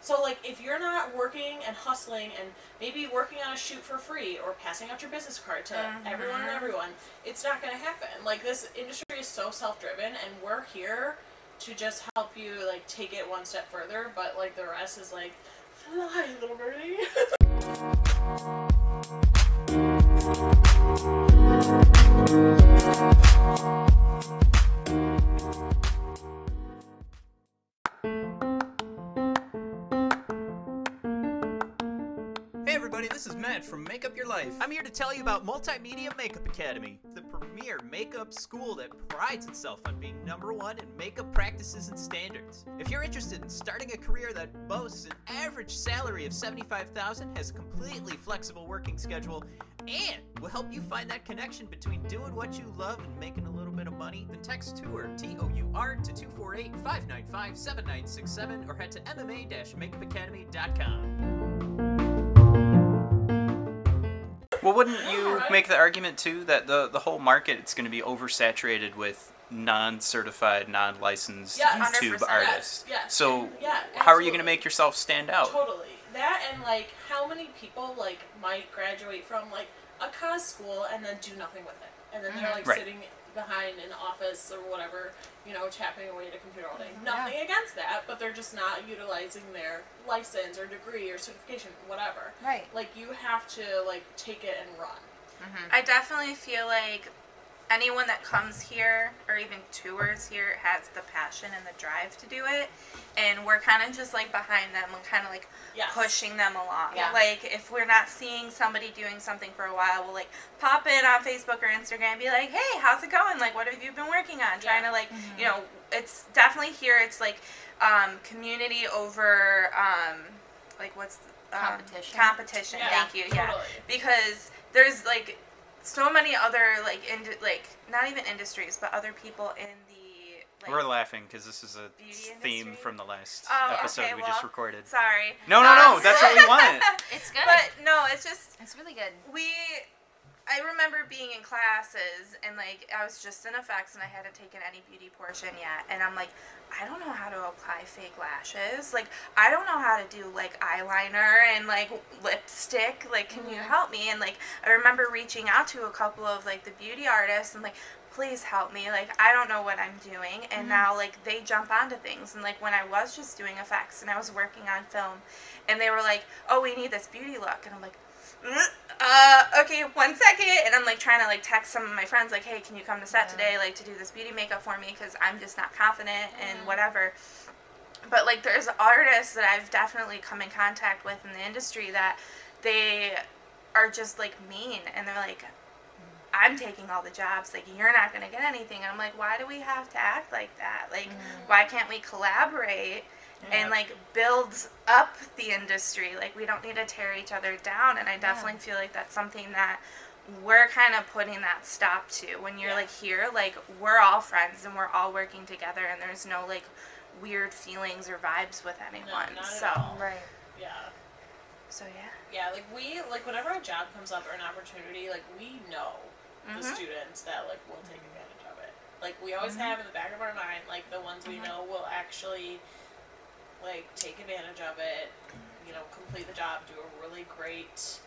So like if you're not working and hustling and maybe working on a shoot for free or passing out your business card to mm-hmm. everyone and everyone, it's not gonna happen. Like this industry is so self driven and we're here to just help you like take it one step further, but like the rest is like fly little <laughs> birdie. <laughs> from Make Up Your Life. I'm here to tell you about Multimedia Makeup Academy, the premier makeup school that prides itself on being number one in makeup practices and standards. If you're interested in starting a career that boasts an average salary of 75,000, has a completely flexible working schedule, and will help you find that connection between doing what you love and making a little bit of money, then text TOUR, T-O-U-R, to 248-595-7967 or head to mma-makeupacademy.com. Well, wouldn't you make the argument too that the the whole market it's going to be oversaturated with non-certified, non-licensed Yes. YouTube 100%. artists? Yes, yes. So Yeah, how are you going to make yourself stand out? Totally. That and like how many people like might graduate from like a cos school and then do nothing with it, and then they're mm-hmm. like Right. sitting behind an office or whatever, you know, tapping away at a computer all day. Nothing against that, but they're just not utilizing their license or degree or certification, whatever. Right. Like you have to like take it and run. Mm-hmm. I definitely feel like anyone that comes here or even tours here has the passion and the drive to do it. And we're kind of just like behind them and kind of like Yes. pushing them along. Yeah. like if we're not seeing somebody doing something for a while we'll like pop in on facebook or instagram and be like hey how's it going? Like what have you been working on? Trying to like you know it's definitely here. It's like um, community over um, like what's the, um, Competition. competition. Yeah, thank you. Yeah. Totally. because there's like so many other like ind- like not even industries but other people in the like We're laughing because this is a theme industry? from the last Oh, episode okay, we just recorded. sorry No, no, no, that's what we <laughs> want. It's good. but no it's just it's really good. we I remember being in classes and like I was just in effects and I hadn't taken any beauty portion yet and I'm like I don't know how to apply fake lashes. Like I don't know how to do like eyeliner and like lipstick like can you mm-hmm. help me? And like I remember reaching out to a couple of like the beauty artists and like please help me like I don't know what I'm doing. And mm-hmm. now like they jump onto things and like when I was just doing effects and I was working on film and they were like oh we need this beauty look. And I'm like Mm-hmm. uh, okay, one second. And I'm like trying to like text some of my friends, like, hey, can you come to set today, like to do this beauty makeup for me? Because I'm just not confident and mm-hmm. whatever. But like, there's artists that I've definitely come in contact with in the industry that they are just like mean and they're like, I'm taking all the jobs. Like, you're not going to get anything. And I'm like, why do we have to act like that? Like, mm. why can't we collaborate Yeah. and, like, build up the industry? Like, we don't need to tear each other down. And I definitely feel like that's something that we're kind of putting that stop to. When you're, Yeah. like, here, like, we're all friends and we're all working together, and there's no, like, weird feelings or vibes with anyone. not at so, all. Right. Yeah. so yeah. Yeah, like we like whenever a job comes up or an opportunity, like we know the Mhm. students that like will take advantage of it. Like we always Mm-hmm. have in the back of our mind, like the ones we know will actually like take advantage of it, you know, complete the job, do a really great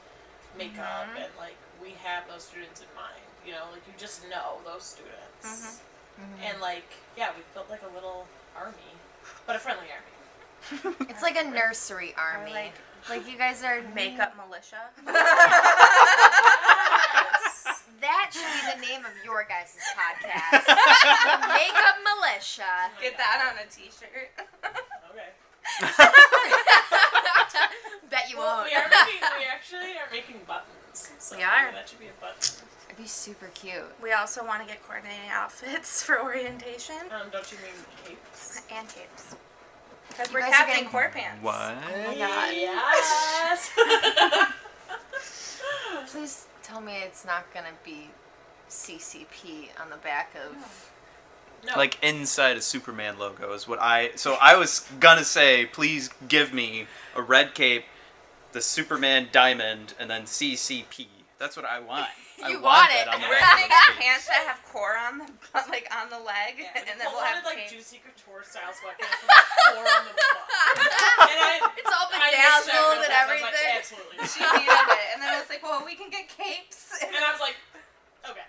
makeup Mhm. and like we have those students in mind. You know, like you just know those students. Mhm. And like, yeah, we've built like a little army. But a friendly army. <laughs> It's like a nursery army. like- like you guys are Makeup militia. <laughs> That should be the name of your guys' <laughs> podcast. the Makeup Militia. Get that on a t-shirt. Okay. <laughs> Bet you Well, won't. we are making we actually are making buttons. So We are. that should be a button. It'd be super cute. We also want to get coordinating outfits <laughs> for orientation Um, don't you mean capes? and capes. Because we're guys are Captain getting- Core Pants. What? Oh my god. Yes. <laughs> Please tell me it's not gonna be CCP on the back of. no. Like inside a Superman logo is what I. So I was gonna say, please give me a red cape, the Superman diamond, and then CCP. That's what I want. <laughs> I You want want that it. on the We're gonna of get pants that have core on the <laughs> like on the leg, Yeah, and then we'll have like capes. juicy couture style sweatpants with like four on the butt. <laughs> It's all bedazzled and fast. I was like, everything. absolutely. She not. needed it, and then I was like, "Well, we can get capes." And I was like, okay,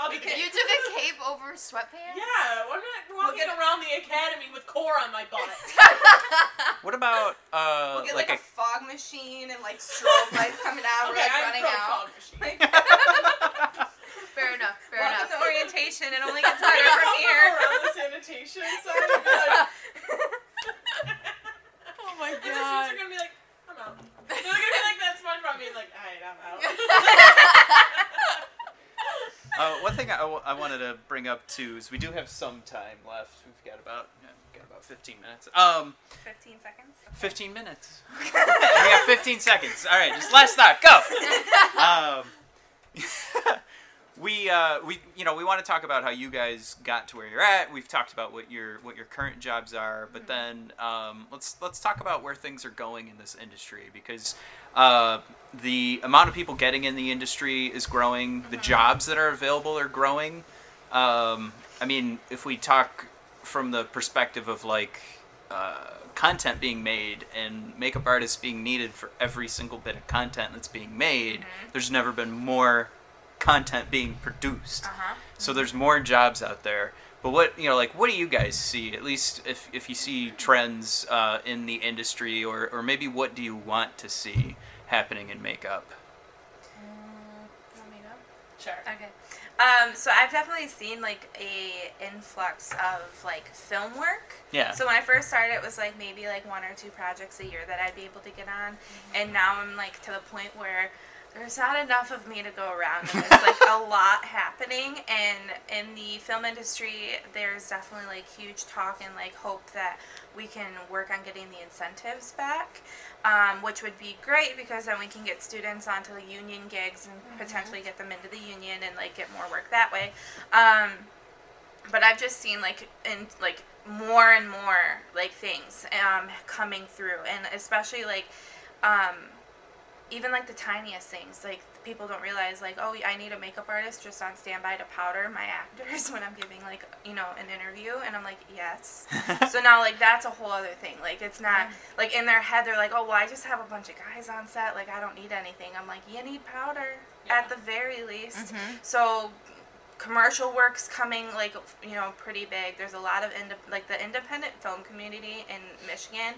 I'll do the You took a cape over sweatpants? Yeah, I'm not walking get- around the academy with core on my butt. <laughs> What about uh We'll get like, like, a, fog machine and like strobe lights coming out, okay, like I'm running pro out. fog machine. <laughs> Fair enough. Fair welcome enough. to orientation. It only gets <laughs> I'm better gonna from help here. around the sanitation side and be like, Oh my and the students are gonna be like, I'm out. They're gonna be like that SpongeBob being like, alright, I'm out. Uh, one thing I, w- I wanted to bring up too is we do have some time left. We've got about yeah, we've got about 15 minutes. Um, Fifteen seconds. 15 minutes. we got 15 seconds. All right, just last thought. Go. <laughs> Um, <laughs> we uh, we you know we want to talk about how you guys got to where you're at. We've talked about what your what your current jobs are, but then um, let's let's talk about where things are going in this industry because uh, the amount of people getting in the industry is growing. The jobs that are available are growing. Um, I mean, if we talk from the perspective of like uh, content being made and makeup artists being needed for every single bit of content that's being made, there's never been more content being produced. Uh huh. So there's more jobs out there. But what you know, like, what do you guys see? At least if, if you see trends uh, in the industry, or or maybe what do you want to see happening in makeup? Want me to go? Sure. Okay. Um, so I've definitely seen like a influx of like film work. Yeah. So when I first started, it was like maybe like one or two projects a year that I'd be able to get on, and now I'm like to the point where there's not enough of me to go around, and there's like a <laughs> lot happening. And in the film industry, there's definitely like huge talk and like hope that we can work on getting the incentives back, um, which would be great because then we can get students onto the union gigs and potentially get them into the union and like get more work that way. Um, but I've just seen like in like more and more like things um coming through and especially like um even like the tiniest things like people don't realize like oh I need a makeup artist just on standby to powder my actors <laughs> when I'm giving like you know an interview and I'm like yes. <laughs> So now like that's a whole other thing. Like it's not like in their head they're like oh well I just have a bunch of guys on set like I don't need anything. I'm like you need powder at the very least. Mhm. so commercial work's coming like you know pretty big. There's a lot of inde- like the independent film community in michigan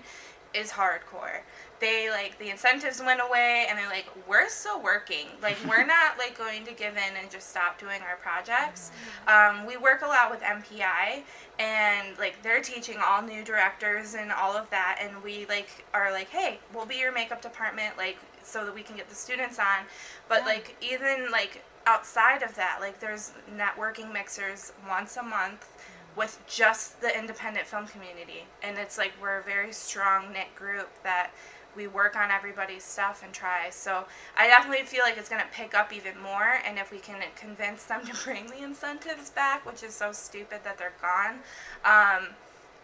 is hardcore. They like the incentives went away and they're like we're still working. Like we're <laughs> not like going to give in and just stop doing our projects. Um, we work a lot with mpi and like they're teaching all new directors and all of that and we like are like hey we'll be your makeup department like so that we can get the students on. But like even like outside of that, like there's networking mixers once a month with just the independent film community. And it's like we're a very strong knit group that we work on everybody's stuff and try. So I definitely feel like it's going to pick up even more. And if we can convince them to <laughs> bring the incentives back, which is so stupid that they're gone. Um,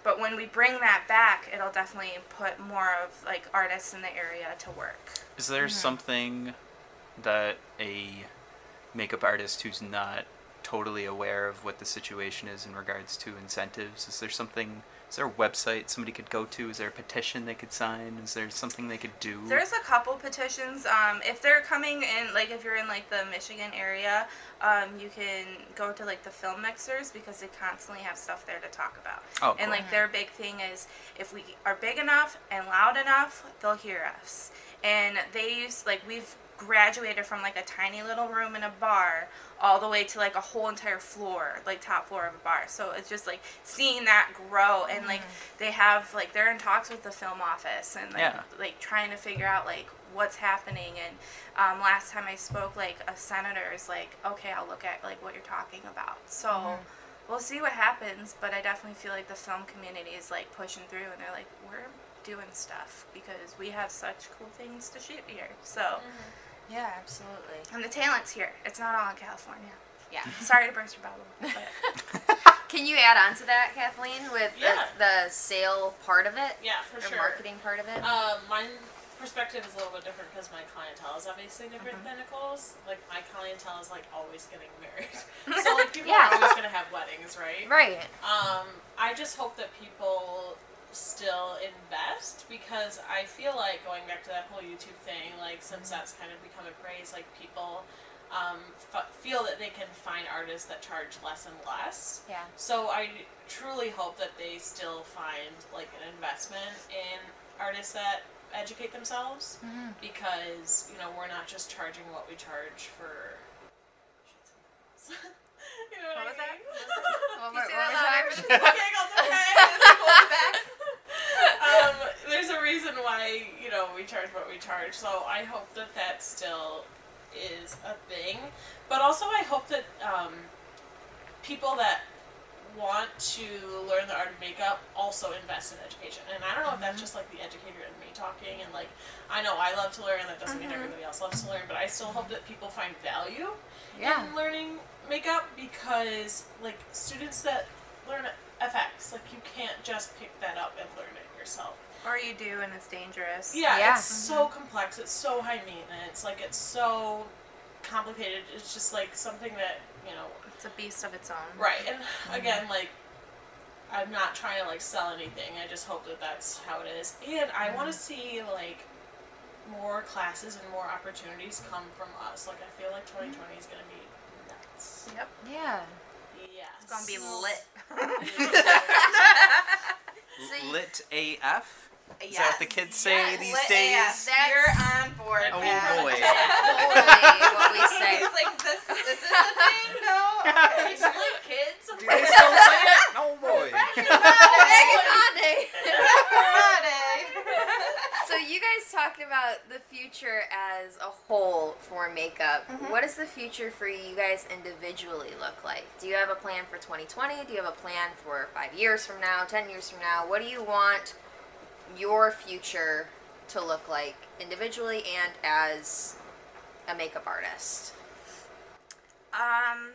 but when we bring that back, it'll definitely put more of like artists in the area to work. Is there something that a makeup artist who's not totally aware of what the situation is in regards to incentives? Is there something? Is there a website somebody could go to? Is there a petition they could sign? Is there something they could do? There's a couple petitions. Um, if they're coming in, like if you're in like the Michigan area, um, you can go to like the film mixers because they constantly have stuff there to talk about. Oh, And like their big thing is if we are big enough and loud enough, they'll hear us. And they use like we've graduated from like a tiny little room in a bar all the way to like a whole entire floor, like top floor of a bar. So it's just like seeing that grow and like they have like they're in talks with the film office and like Yeah. like trying to figure out like what's happening and um, last time I spoke like a senator is like okay I'll look at like what you're talking about so we'll see what happens but I definitely feel like the film community is like pushing through and they're like we're doing stuff because we have such cool things to shoot here so Yeah, absolutely. and the talent's here it's not all in California Yeah. <laughs> sorry to burst your bubble <laughs> but Can you add on to that, Kathleen, with Yeah. the, the sale part of it? Yeah, for or sure. marketing part of it? Um, my perspective is a little bit different because my clientele is obviously different Mm-hmm. than Nicole's. Like my clientele is like always getting married, <laughs> so like people Yeah. are always gonna have weddings, right? right. Um, I just hope that people still invest because I feel like going back to that whole YouTube thing, like since that's kind of become a craze, like people um, f- feel that they can find artists that charge less and less. Yeah. So I truly hope that they still find like an investment in artists that educate themselves Mm-hmm. because you know we're not just charging what we charge for. <laughs> you know what, What was I that? mean? One <laughs> you more- say that louder time. for the giggles, okay. Hold it back. um, there's a reason why you know we charge what we charge. So I hope that that still is a thing, but also I hope that um, people that want to learn the art of makeup also invest in education. And I don't know if that's just like the educator in me talking and like I know I love to learn. That doesn't mean everybody else loves to learn, but I still hope that people find value Yeah. in learning makeup because like students that learn FX, like you can't just pick that up and learn it yourself. or you do and it's dangerous Yeah, Yeah. it's so mm-hmm. complex. It's so high maintenance. Like it's so complicated. It's just like something that you know. it's a beast of its own Right, and mm-hmm. again, like I'm not trying to like sell anything. I just hope that that's how it is, and I want to mm-hmm. see like more classes and more opportunities come from us. Like I feel like 2020 is gonna be nuts. Yep. Yeah. Yeah, It's gonna be lit. <laughs> <laughs> So Lit AF? Is that what the kids say Yes. these Lit days? AF. You're on board. Oh man. <laughs> boy. What we say. <laughs> He's like, is this, is this a thing? No. Okay. It's lit, kids. Do they still say it? Oh boy. <laughs> Friday. Friday. So you guys talked about the future as a whole for makeup. What does the future for you guys individually look like? Do you have a plan for 2020? Do you have a plan for five years from now, 10 years from now? What do you want your future to look like individually and as a makeup artist? Um,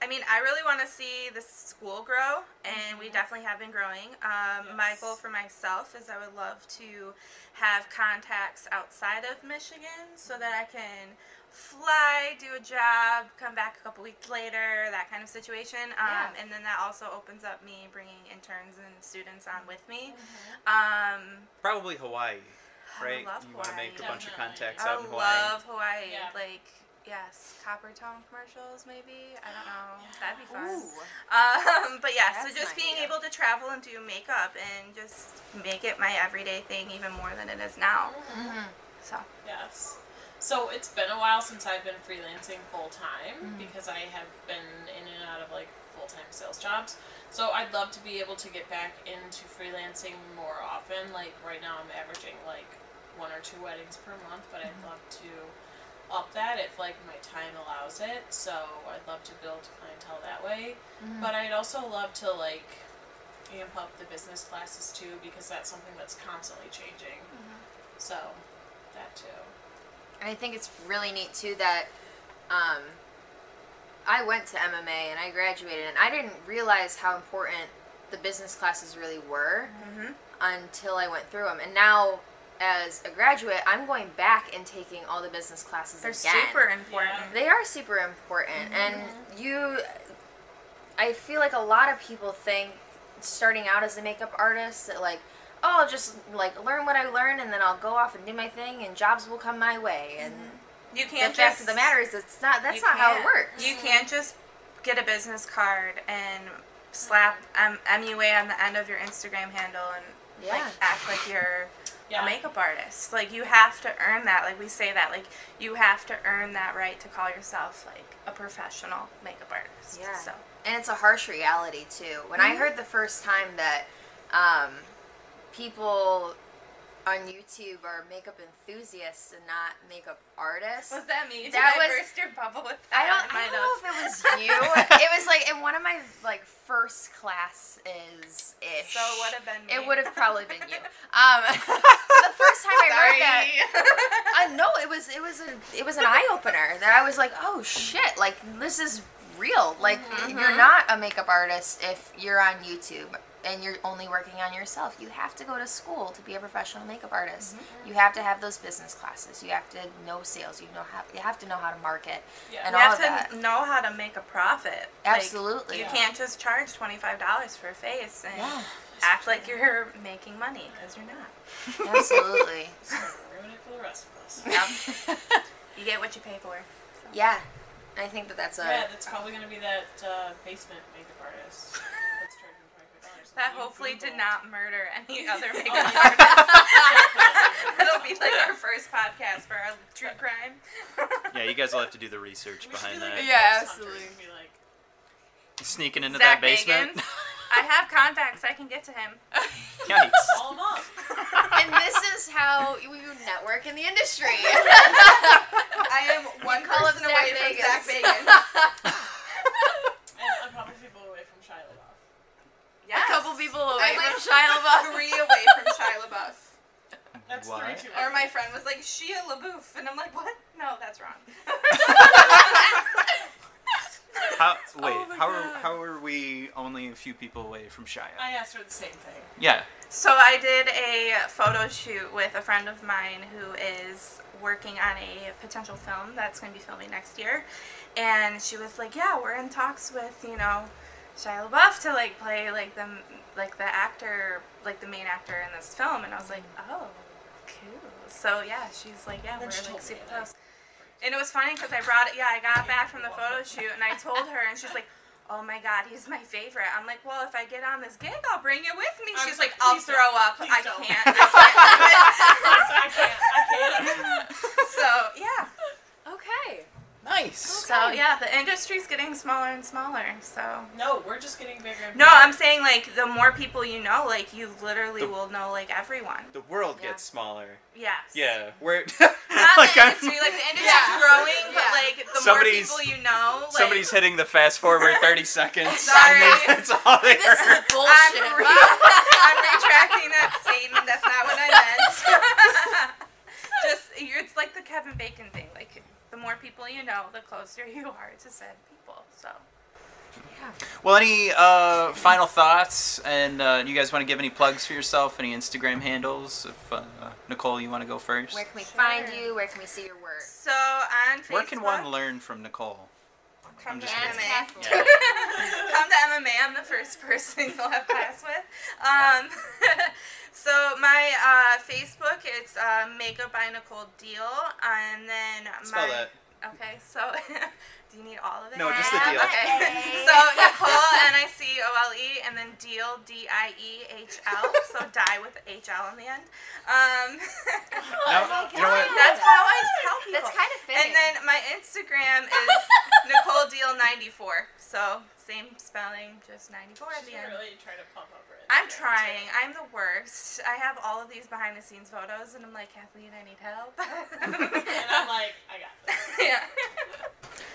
I mean, I really want to see the school grow, and we definitely have been growing. Um, My goal for myself is I would love to have contacts outside of Michigan so that I can fly, do a job, come back a couple weeks later, that kind of situation. Um, Yeah. And then that also opens up me bringing interns and students on with me. Um, Probably Hawaii, I right? love you want to Hawaii. make a bunch of contacts I out in would Hawaii. love Hawaii. Yeah. Like, yes, Coppertone commercials, maybe. I don't know. <gasps> That'd be fun. Um, but yeah, That's so just being idea. able to travel and do makeup and just make it my everyday thing even more than it is now. Mm-hmm. So Yes. So it's been a while since I've been freelancing full time Mm-hmm. because I have been in and out of like full time sales jobs. So I'd love to be able to get back into freelancing more often. Like right now, I'm averaging like one or two weddings per month, but Mm-hmm. I'd love to up that if like my time allows it. So I'd love to build clientele that way. Mm-hmm. But I'd also love to like amp up the business classes too because that's something that's constantly changing. So that too. And I think it's really neat too that um, I went to MMA and I graduated, and I didn't realize how important the business classes really were Mhm. until I went through them. And now, as a graduate, I'm going back and taking all the business classes They're again. super important. They are super important, mm-hmm. and you. I feel like a lot of people think starting out as a makeup artist that like, oh, I'll just like learn what I learn, and then I'll go off and do my thing, and jobs will come my way. Mm-hmm. And You can't the fact just of the matter is, it's not. That's not how it works. You can't just get a business card and slap M- MUA on the end of your Instagram handle and Yeah. like act like you're Yeah. a makeup artist. Like you have to earn that. Like we say that. Like you have to earn that right to call yourself like a professional makeup artist. Yeah. So and it's a harsh reality too. When Mm-hmm. I heard the first time that um, people on YouTube are makeup enthusiasts and not makeup artists. was that me? Did That I was- burst your bubble with I that? don't, I don't know if it was <laughs> you. it was like in one of my like first classes ish. So it would have been. It would have probably been you. <laughs> Um, <laughs> the first time I heard that, Sorry. uh, no, it was it was a it was an eye opener. That I was like, oh shit, like this is real. Like you're not a makeup artist if you're on YouTube and you're only working on yourself. You have to go to school to be a professional makeup artist. You have to have those business classes. You have to know sales. You know how you have to know how to market Yeah. and you all have of that. to know how to make a profit. Like, Absolutely. you Yeah. can't just charge twenty five dollars for a face and Yeah, act like you're making money because you're not. absolutely. <laughs> So ruin it for the rest of us. Yep. you get what you pay for. yeah, I think that that's a yeah, that's probably gonna be that uh, basement makeup artist. That's charging twenty five dollars. That hopefully did not murder any <laughs> other Oh, makeup yeah. artist. <laughs> That'll be like our first podcast for our true crime. Yeah, you guys will have to do the research We behind be like that. Yeah, absolutely. Be like, Sneaking into Zach that basement. Bagans. <laughs> I have contacts. I can get to him. Yikes. call 'em up. and this is how you network in the industry. I am one call him person Zach away from Bagans. Zach Bagans. And a couple people away from Shia LaBeouf. Yes. A couple people away I'm like from Shia <laughs> LaBeouf. Three away from Shia <laughs> LaBeouf. That's What? three too Or my friend was like Shia LaBeouf, and I'm like, what? No, that's wrong. <laughs> How, wait, Oh my how are God. how are we only a few people away from Shia? I asked her the same thing. yeah. So I did a photo shoot with a friend of mine who is working on a potential film that's going to be filming next year, and she was like, "Yeah, we're in talks with you know Shia LaBeouf to like play like the like the actor like the main actor in this film," and I was like, "Oh, cool." So yeah, she's like, "Yeah, we're like super close." And it was funny because I brought it. Yeah, I got back from the photo shoot and I told her, and she's like, "Oh my God, he's my favorite." I'm like, "Well, if I get on this gig, I'll bring you with me." She's like, "I'll throw up. I can't." I <laughs> I can't. I can't. <laughs> so yeah, Okay. Nice. so yeah, the industry's getting smaller and smaller. So No, we're just getting bigger and no. I'm saying like the more people you know, like you literally The- will know like everyone. The world Yeah. gets smaller. Yes. Yeah. We're Not <laughs> like the I'm- industry, like the industry's Yeah. growing, but Yeah. like the Somebody's- more people you know, like somebody's hitting the fast forward <laughs> 30 seconds. <laughs> Sorry. And they- that's all they This is heard. I'm, bullshit. re- I'm retracting that statement. That's not what I meant. Just you're, it's like the Kevin Bacon thing. Like the more people you know, the closer <laughs> you are to said people. So Yeah. Well, any uh, final thoughts? And uh, you guys want to give any plugs for yourself? Any Instagram handles? If uh, Nicole, you want to go first? Where can we Sure. find you? Where can we see your work? so on Facebook. Where can one learn from Nicole? <laughs> Come to just MMA. Yeah. Come to MMA. I'm the first <laughs> person you'll have class with. Um, <laughs> so my uh, Facebook, it's uh, Makeup by Nicole Diehl, and then Spell my that. Okay. So <laughs> do you need all of it? No, just the deal. Okay. So Nicole N I C O L E and then Diehl D I E H L. So die with H L on the end. Um, No, my you know what? God. that's how I tell people. That's kind of fitting. And then my Instagram <laughs> is Nicole Diehl 94. So same spelling, just 94 at the end. really trying to pump up her. I'm trying. I'm the worst. I have all of these behind the scenes photos, and I'm like, Kathleen, I need help. <laughs> and I'm like, I got this. <laughs> yeah.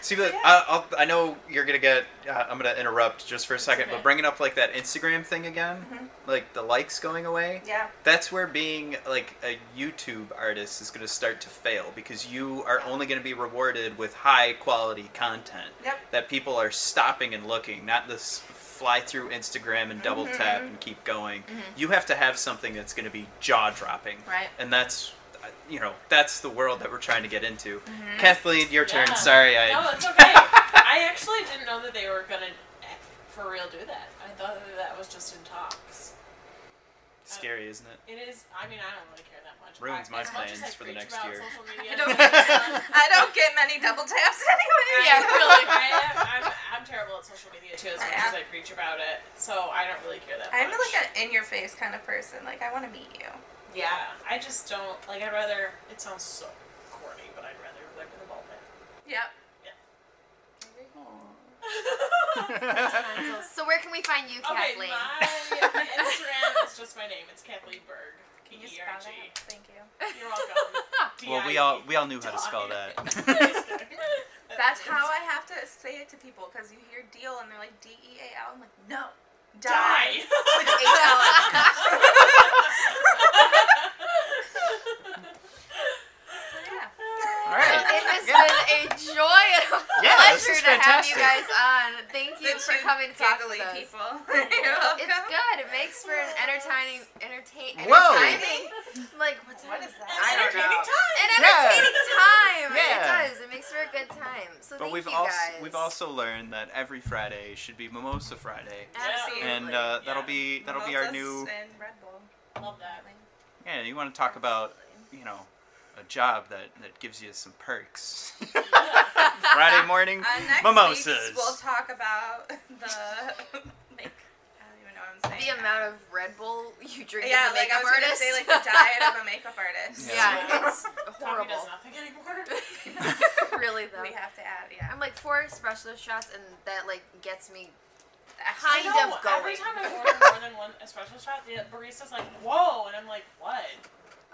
See, but I, I'll, I know you're gonna get. Uh, I'm gonna interrupt just for a second, okay. but bringing up like that Instagram thing again, Mhm. like the likes going away. Yeah. That's where being like a YouTube artist is gonna start to fail because you are only gonna be rewarded with high quality content Yep. that people are stopping and looking, not this fly through Instagram and double Mhm. tap and keep going. You have to have something that's gonna be jaw dropping, Right. and that's. uh, You know, that's the world that we're trying to get into. Mm-hmm. Kathleen, your turn. Yeah. Sorry, I. No, it's okay. <laughs> I actually didn't know that they were gonna for real do that. I thought that, that was just in talks. Scary, isn't it? It is. I mean, I don't really care that much. Ruins my as much as plans for the next year. <laughs> I don't, I don't get many double taps <laughs> anyway. Yeah, really. I am, <laughs> I'm, I'm terrible at social media too, as much as I preach about it. So I don't really care that I'm much. like an in-your-face kind of person. Like I want to meet you. yeah, I just don't like. I'd rather. It sounds so corny, but I'd rather live in a ballpark. Yep. So where can we find you, Kathleen? Okay, Kathleen? my Instagram is just my name. It's Kathleen Berg. Can you spell that? Thank you. <laughs> You're welcome. well, we all we all knew how to spell that. <laughs> <laughs> That's how I have to say it to people because you hear deal and they're like D E A L. I'm like, no, die. die. With A L. yeah. All right. It has Yeah. been a joy and a this pleasure is to have you guys on. Thank you for coming to talk giggly with us. people. <laughs> You're welcome. It's good. It makes for an entertaining, entertain, Whoa. entertaining. Like what's What that? is that? I don't Entertaining know. time. An entertaining time. It does. It makes for a good time. So But thank we've you also guys. we've also learned that every Friday should be Mimosa Friday, absolutely. and uh, that'll Yeah. be that'll be our Mimosas new. And Red Bull. Love that. Yeah, you want to talk about you know a job that that gives you some perks. <laughs> Friday morning Uh, next mimosas. week we'll talk about the like I don't even know what I'm saying. the amount of Red Bull you drink yeah, as a like I makeup was gonna artist. say like the diet of a <laughs> makeup artist. yeah, <laughs> it's Coffee horrible. does nothing anymore. really though. We have to add, yeah. I'm like four espresso shots, and that like gets me I kind know, of going. Every time I order more than one espresso shot, the barista's like, "Whoa," and I'm like, "What?"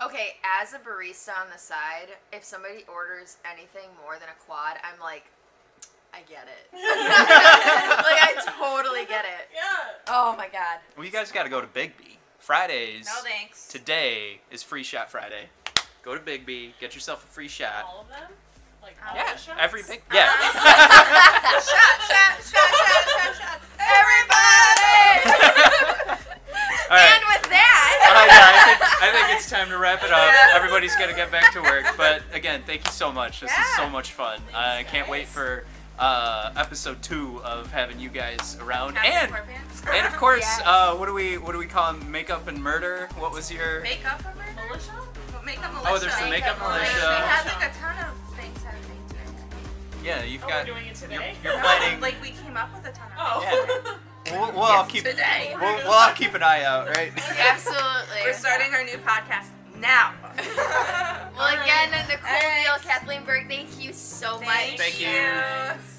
Okay, as a barista on the side, if somebody orders anything more than a quad, I'm like, I get it. <laughs> like I totally get it. Yeah. Oh my god. Well, you guys got to go to Biggby. Fridays. No thanks. Today is Free Shot Friday. Go to Biggby, get yourself a free shot. All of them. Like all Yeah, the shots? every big. Uh-huh. Yeah. shot, shot, shot, shot, time to wrap it up. Yeah. Everybody's gonna get back to work. But again, thank you so much. This is so much fun. I can't wait for uh, episode two of having you guys around. Happy And and of course, Yes. uh, what do we what do we call 'em? Makeup and murder? What was your? Makeup of her? Militia. Makeup militia. Oh, there's the makeup Makeup Like, militia. we have like a ton of things happening today. Yeah, you've Oh, got. we're doing it You're, today. you're No, planning. Like we came up with a ton of Oh. We'll, we'll all keep. today. We'll, we'll all keep an eye out, right? absolutely. We're starting our new podcast now. <laughs> Well, again, Nicole Thanks. Neal, Kathleen Berg, thank you so much. Thank you. you.